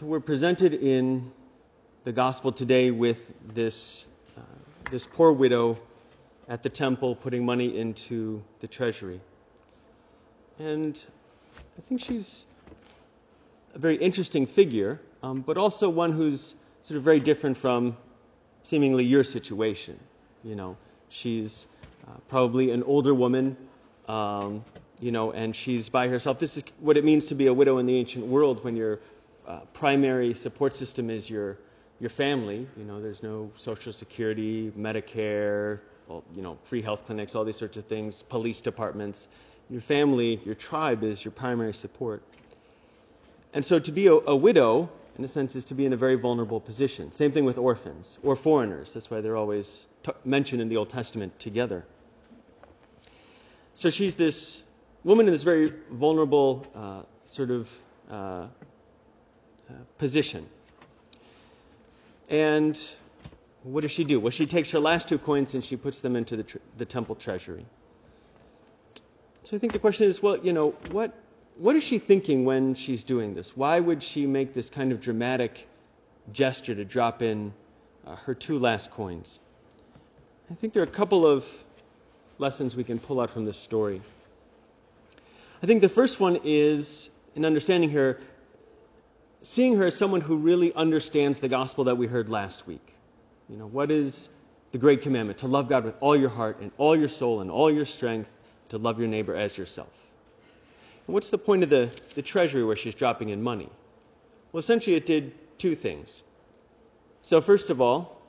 So we're presented in the gospel today with this, uh, this poor widow at the temple putting money into the treasury. And I think she's a very interesting figure, um, but also one who's sort of very different from seemingly your situation. You know, she's uh, probably an older woman, um, you know, and she's by herself. This is what it means to be a widow in the ancient world when your uh, primary support system is your your family. You know, there's no Social Security, Medicare, well, you know, free health clinics, all these sorts of things, police departments. Your family, your tribe is your primary support. And so to be a, a widow, in a sense, is to be in a very vulnerable position. Same thing with orphans or foreigners. That's why they're always t- mentioned in the Old Testament together. So she's this woman in this very vulnerable uh, sort of uh, position. And what does she do? Well, she takes her last two coins and she puts them into the, tr- the temple treasury. So I think the question is well, you know, what, what is she thinking when she's doing this? Why would she make this kind of dramatic gesture to drop in uh, her two last coins? I think there are a couple of lessons we can pull out from this story. I think the first one is in understanding her, seeing her as someone who really understands the gospel that we heard last week. You know, what is the great commandment? To love God with all your heart and all your soul and all your strength, to love your neighbor as yourself. And what's the point of the, the treasury where she's dropping in money? Well, essentially, it did two things. So, first of all,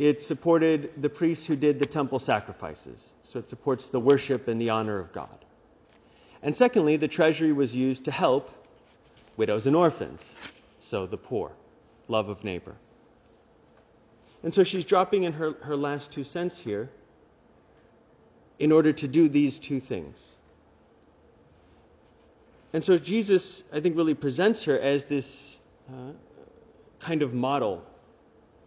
it supported the priests who did the temple sacrifices. So it supports the worship and the honor of God. And secondly, the treasury was used to help widows and orphans, so the poor, love of neighbor. And so she's dropping in her, her last two cents here in order to do these two things. And so Jesus, I think, really presents her as this uh, kind of model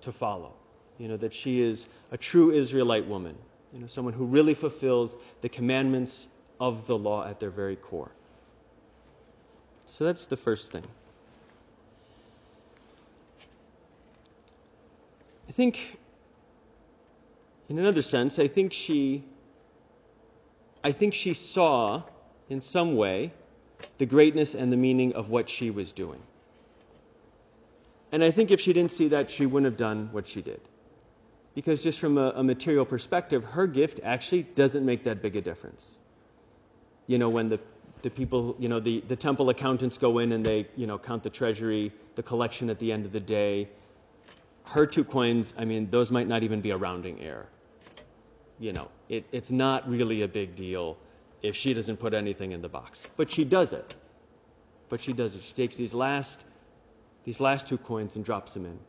to follow. You know, that she is a true Israelite woman, you know, someone who really fulfills the commandments of the law at their very core. So that's the first thing. I think, in another sense, I think she, I think she saw, in some way, the greatness and the meaning of what she was doing. And I think if she didn't see that, she wouldn't have done what she did. Because just from a, a, material perspective, her gift actually doesn't make that big a difference. You know, when the, the people, you know, the, the temple accountants go in and they, you know, count the treasury, the collection at the end of the day, her two coins, I mean, those might not even be a rounding error. You know, it, it's not really a big deal if she doesn't put anything in the box. But she does it. But she does it. She takes these last, these last two coins and drops them in.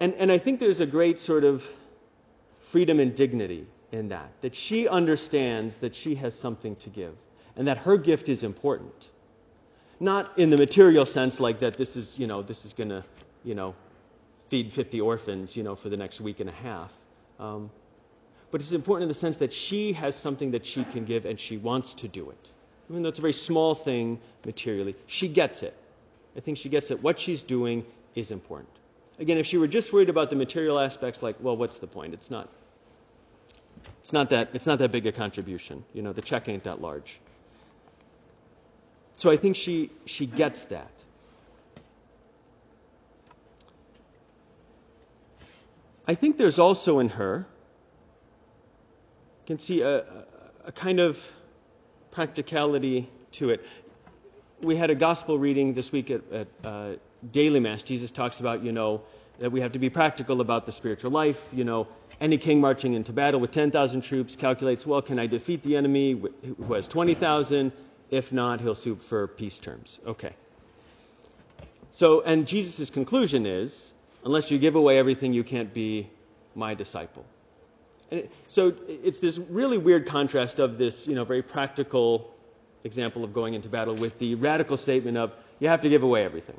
And, and I think there's a great sort of freedom and dignity in that, that she understands that she has something to give and that her gift is important. Not in the material sense, like that this is, you know, this is going to, you know, feed 50 orphans, you know, for the next week and a half. Um, but it's important in the sense that she has something that she can give and she wants to do it. Even though it's a very small thing materially, she gets it. I think she gets it. What she's doing is important. Again, if she were just worried about the material aspects, like, well, what's the point? It's not. It's not that. It's not that big a contribution. You know, the check ain't that large. So I think she she gets that. I think there's also in her. You can see a, a kind of practicality to it. We had a gospel reading this week at, at uh, daily mass, Jesus talks about, you know, that we have to be practical about the spiritual life. You know, any king marching into battle with 10,000 troops calculates, well, can I defeat the enemy who has 20,000? If not, he'll sue for peace terms. Okay. So, and Jesus' conclusion is, unless you give away everything, you can't be my disciple. It, so it's this really weird contrast of this, you know, very practical example of going into battle with the radical statement of you have to give away everything.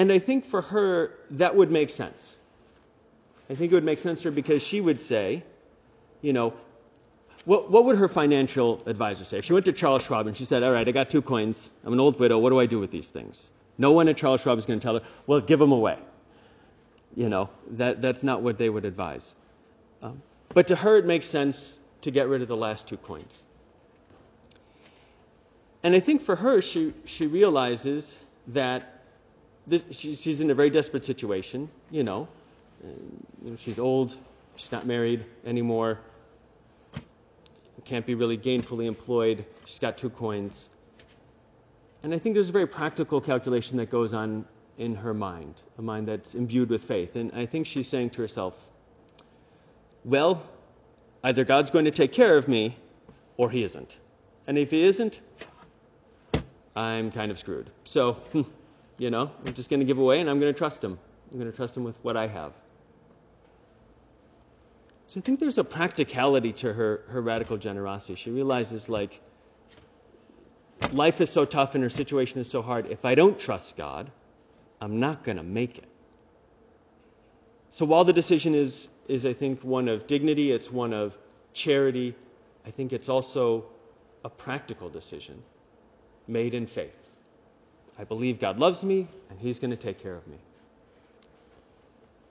And I think for her, that would make sense. I think it would make sense to her because she would say, you know, what, what would her financial advisor say? If she went to Charles Schwab and she said, All right, I got two coins. I'm an old widow. What do I do with these things? No one at Charles Schwab is going to tell her, Well, give them away. You know, that, that's not what they would advise. Um, but to her, it makes sense to get rid of the last two coins. And I think for her, she, she realizes that this, she, she's in a very desperate situation, you know. You know. She's old, she's not married anymore, can't be really gainfully employed, she's got two coins. And I think there's a very practical calculation that goes on in her mind, a mind that's imbued with faith. And I think she's saying to herself, well, either God's going to take care of me or he isn't. And if he isn't, I'm kind of screwed. So, you know, I'm just going to give away and I'm going to trust him. I'm going to trust him with what I have. So I think there's a practicality to her, her radical generosity. She realizes, like, life is so tough and her situation is so hard. If I don't trust God, I'm not going to make it. So while the decision is, is, I think, one of dignity, it's one of charity, I think it's also a practical decision made in faith. I believe God loves me and He's going to take care of me.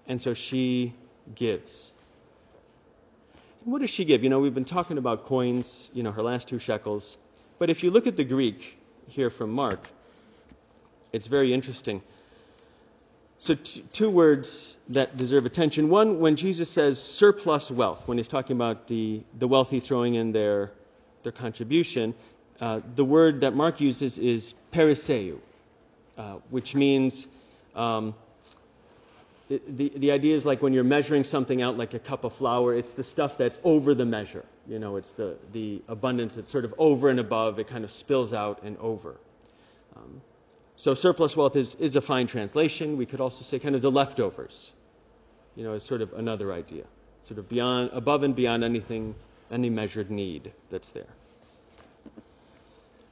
And so she gives. What does she give? You know, we've been talking about coins, you know, her last two shekels. But if you look at the Greek here from Mark, it's very interesting. So, t- two words that deserve attention. One, when Jesus says surplus wealth, when he's talking about the, the wealthy throwing in their, their contribution, uh, the word that Mark uses is periseu, uh, which means um, the, the idea is like when you're measuring something out like a cup of flour, it's the stuff that's over the measure. You know, it's the, the abundance that's sort of over and above, it kind of spills out and over. Um, so surplus wealth is, is a fine translation. We could also say kind of the leftovers, you know, is sort of another idea, sort of beyond, above and beyond anything, any measured need that's there.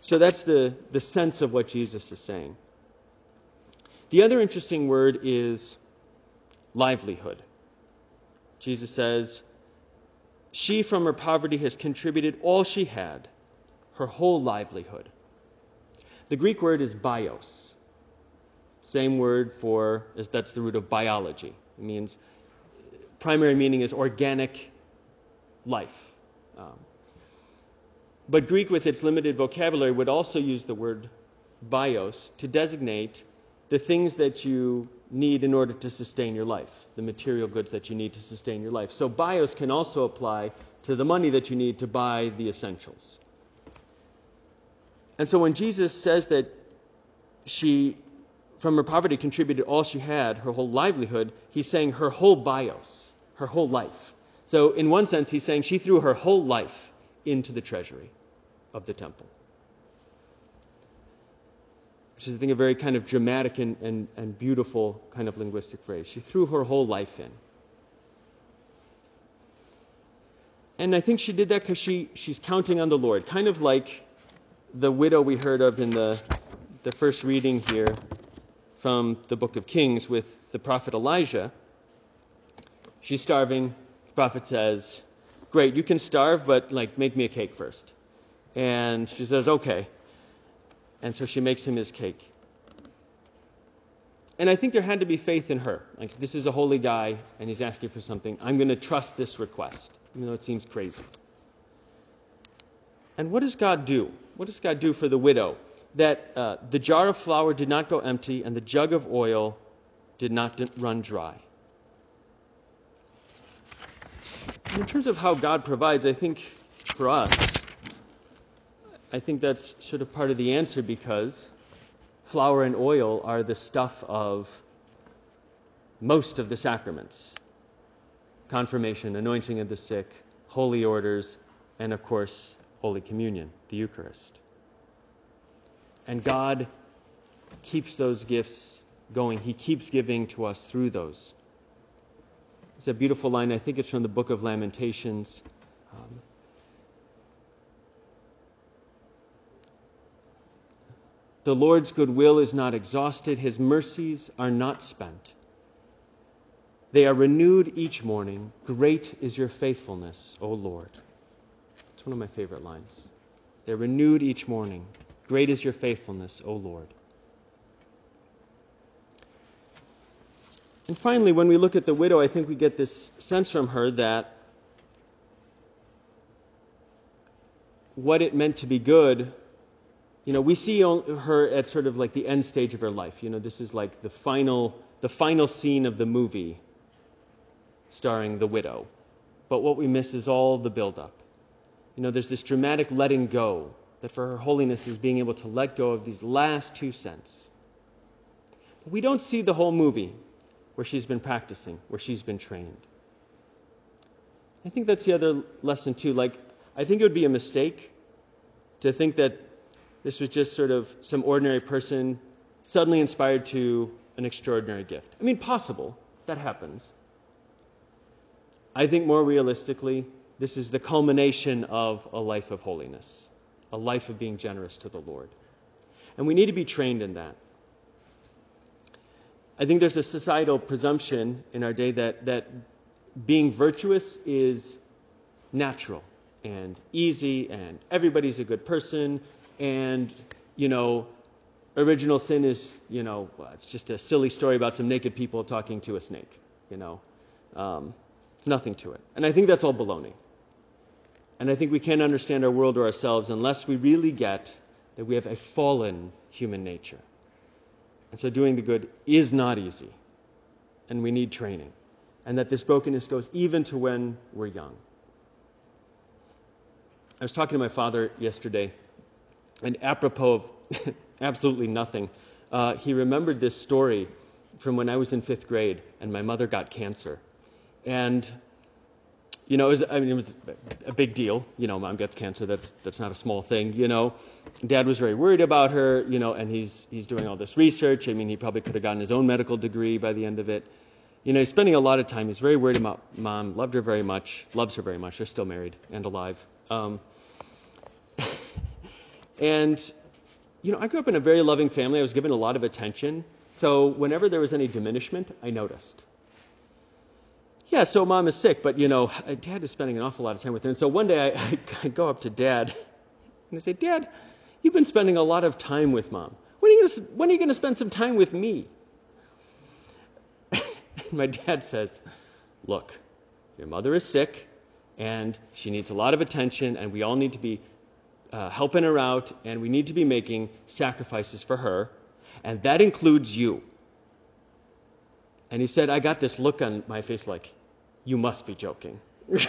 So that's the, the sense of what Jesus is saying. The other interesting word is livelihood. Jesus says, She from her poverty has contributed all she had, her whole livelihood. The Greek word is bios. Same word for, that's the root of biology. It means, primary meaning is organic life. Um, but Greek, with its limited vocabulary, would also use the word bios to designate the things that you need in order to sustain your life, the material goods that you need to sustain your life. So bios can also apply to the money that you need to buy the essentials. And so when Jesus says that she, from her poverty, contributed all she had, her whole livelihood, he's saying her whole bios, her whole life. So, in one sense, he's saying she threw her whole life into the treasury of the temple. Which is, I think, a very kind of dramatic and, and, and beautiful kind of linguistic phrase. She threw her whole life in. And I think she did that because she, she's counting on the Lord, kind of like the widow we heard of in the, the first reading here from the book of Kings with the prophet Elijah. She's starving. The prophet says, Great, you can starve, but like make me a cake first. And she says, Okay. And so she makes him his cake. And I think there had to be faith in her. Like, this is a holy guy, and he's asking for something. I'm going to trust this request, even though it seems crazy. And what does God do? What does God do for the widow? That uh, the jar of flour did not go empty and the jug of oil did not run dry. in terms of how God provides, I think for us, I think that's sort of part of the answer because flour and oil are the stuff of most of the sacraments confirmation, anointing of the sick, holy orders, and of course, Holy Communion, the Eucharist. And God keeps those gifts going. He keeps giving to us through those. It's a beautiful line. I think it's from the book of Lamentations. Um, the Lord's goodwill is not exhausted, His mercies are not spent. They are renewed each morning. Great is your faithfulness, O Lord. It's one of my favorite lines. They're renewed each morning. Great is your faithfulness, O Lord. And finally, when we look at the widow, I think we get this sense from her that what it meant to be good, you know, we see her at sort of like the end stage of her life. You know, this is like the final, the final scene of the movie starring the widow. But what we miss is all the buildup. You know, there's this dramatic letting go that for her holiness is being able to let go of these last two cents. But we don't see the whole movie where she's been practicing, where she's been trained. I think that's the other lesson, too. Like, I think it would be a mistake to think that this was just sort of some ordinary person suddenly inspired to an extraordinary gift. I mean, possible. That happens. I think more realistically, this is the culmination of a life of holiness, a life of being generous to the Lord. And we need to be trained in that. I think there's a societal presumption in our day that, that being virtuous is natural and easy and everybody's a good person and, you know, original sin is, you know, it's just a silly story about some naked people talking to a snake, you know. Um, nothing to it. And I think that's all baloney. And I think we can't understand our world or ourselves unless we really get that we have a fallen human nature. And so doing the good is not easy. And we need training. And that this brokenness goes even to when we're young. I was talking to my father yesterday, and apropos of absolutely nothing, uh, he remembered this story from when I was in fifth grade and my mother got cancer. And you know, it was, I mean, it was a big deal. You know, mom gets cancer. That's that's not a small thing. You know, dad was very worried about her. You know, and he's he's doing all this research. I mean, he probably could have gotten his own medical degree by the end of it. You know, he's spending a lot of time. He's very worried about mom. Loved her very much. Loves her very much. They're still married and alive. Um, and you know, I grew up in a very loving family. I was given a lot of attention. So whenever there was any diminishment, I noticed yeah, so mom is sick, but you know, dad is spending an awful lot of time with her. And so one day I, I go up to dad and I say, Dad, you've been spending a lot of time with mom. When are you gonna, when are you going to spend some time with me? And my dad says, Look, your mother is sick and she needs a lot of attention, and we all need to be uh, helping her out, and we need to be making sacrifices for her, and that includes you. And he said, I got this look on my face like, you must be joking.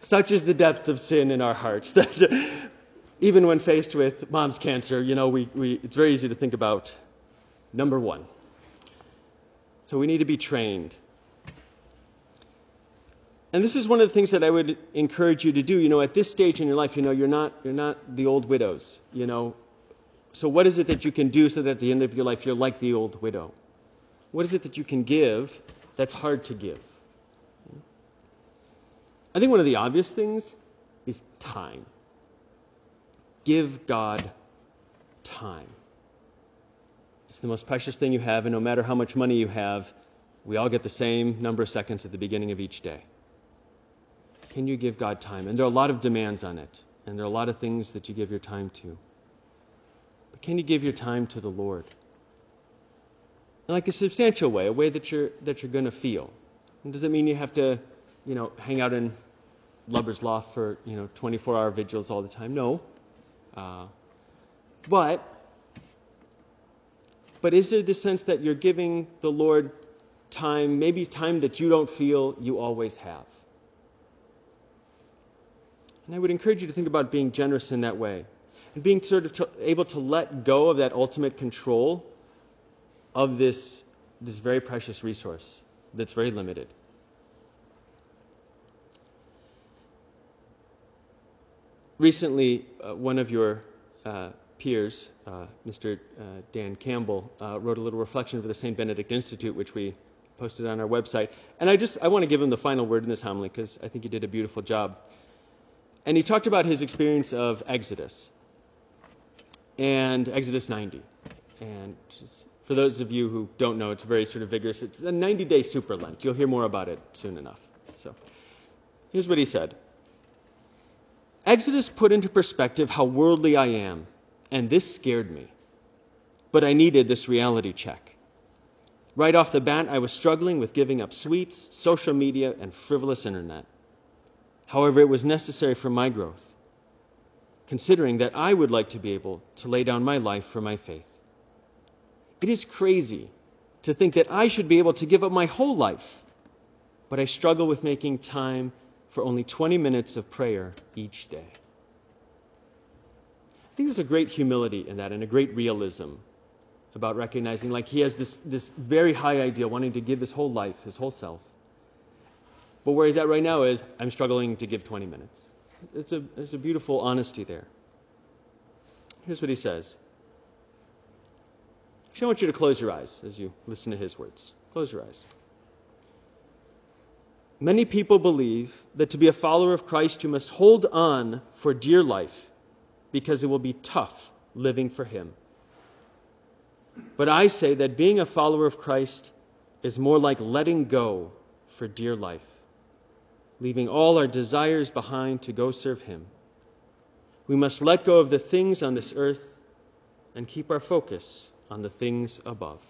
Such is the depth of sin in our hearts that even when faced with mom's cancer, you know, we, we, it's very easy to think about number one. So we need to be trained. And this is one of the things that I would encourage you to do. You know, at this stage in your life, you know, you're not, you're not the old widows. You know, so what is it that you can do so that at the end of your life you're like the old widow? What is it that you can give that's hard to give? I think one of the obvious things is time. Give God time. It's the most precious thing you have, and no matter how much money you have, we all get the same number of seconds at the beginning of each day. Can you give God time? And there are a lot of demands on it, and there are a lot of things that you give your time to. But can you give your time to the Lord? in like a substantial way, a way that you're that you're to feel. And does that mean you have to, you know, hang out in Lubber's Loft for you know 24-hour vigils all the time? No. Uh, but but is there the sense that you're giving the Lord time, maybe time that you don't feel you always have? And I would encourage you to think about being generous in that way and being sort of to, able to let go of that ultimate control of this, this very precious resource that's very limited. Recently, uh, one of your uh, peers, uh, Mr. Uh, Dan Campbell, uh, wrote a little reflection for the St. Benedict Institute, which we posted on our website. And I just I want to give him the final word in this homily because I think he did a beautiful job. And he talked about his experience of Exodus and Exodus 90, and just for those of you who don't know, it's very sort of vigorous. It's a 90 day super Lent. You'll hear more about it soon enough. So, Here's what he said Exodus put into perspective how worldly I am, and this scared me. But I needed this reality check. Right off the bat, I was struggling with giving up sweets, social media, and frivolous internet. However, it was necessary for my growth, considering that I would like to be able to lay down my life for my faith. It is crazy to think that I should be able to give up my whole life, but I struggle with making time for only 20 minutes of prayer each day. I think there's a great humility in that and a great realism about recognizing like he has this, this very high ideal, wanting to give his whole life, his whole self. But where he's at right now is, I'm struggling to give 20 minutes. It's a, there's a beautiful honesty there. Here's what he says. Actually, I want you to close your eyes as you listen to his words. Close your eyes. Many people believe that to be a follower of Christ, you must hold on for dear life because it will be tough living for Him. But I say that being a follower of Christ is more like letting go for dear life, leaving all our desires behind to go serve Him. We must let go of the things on this earth and keep our focus on the things above.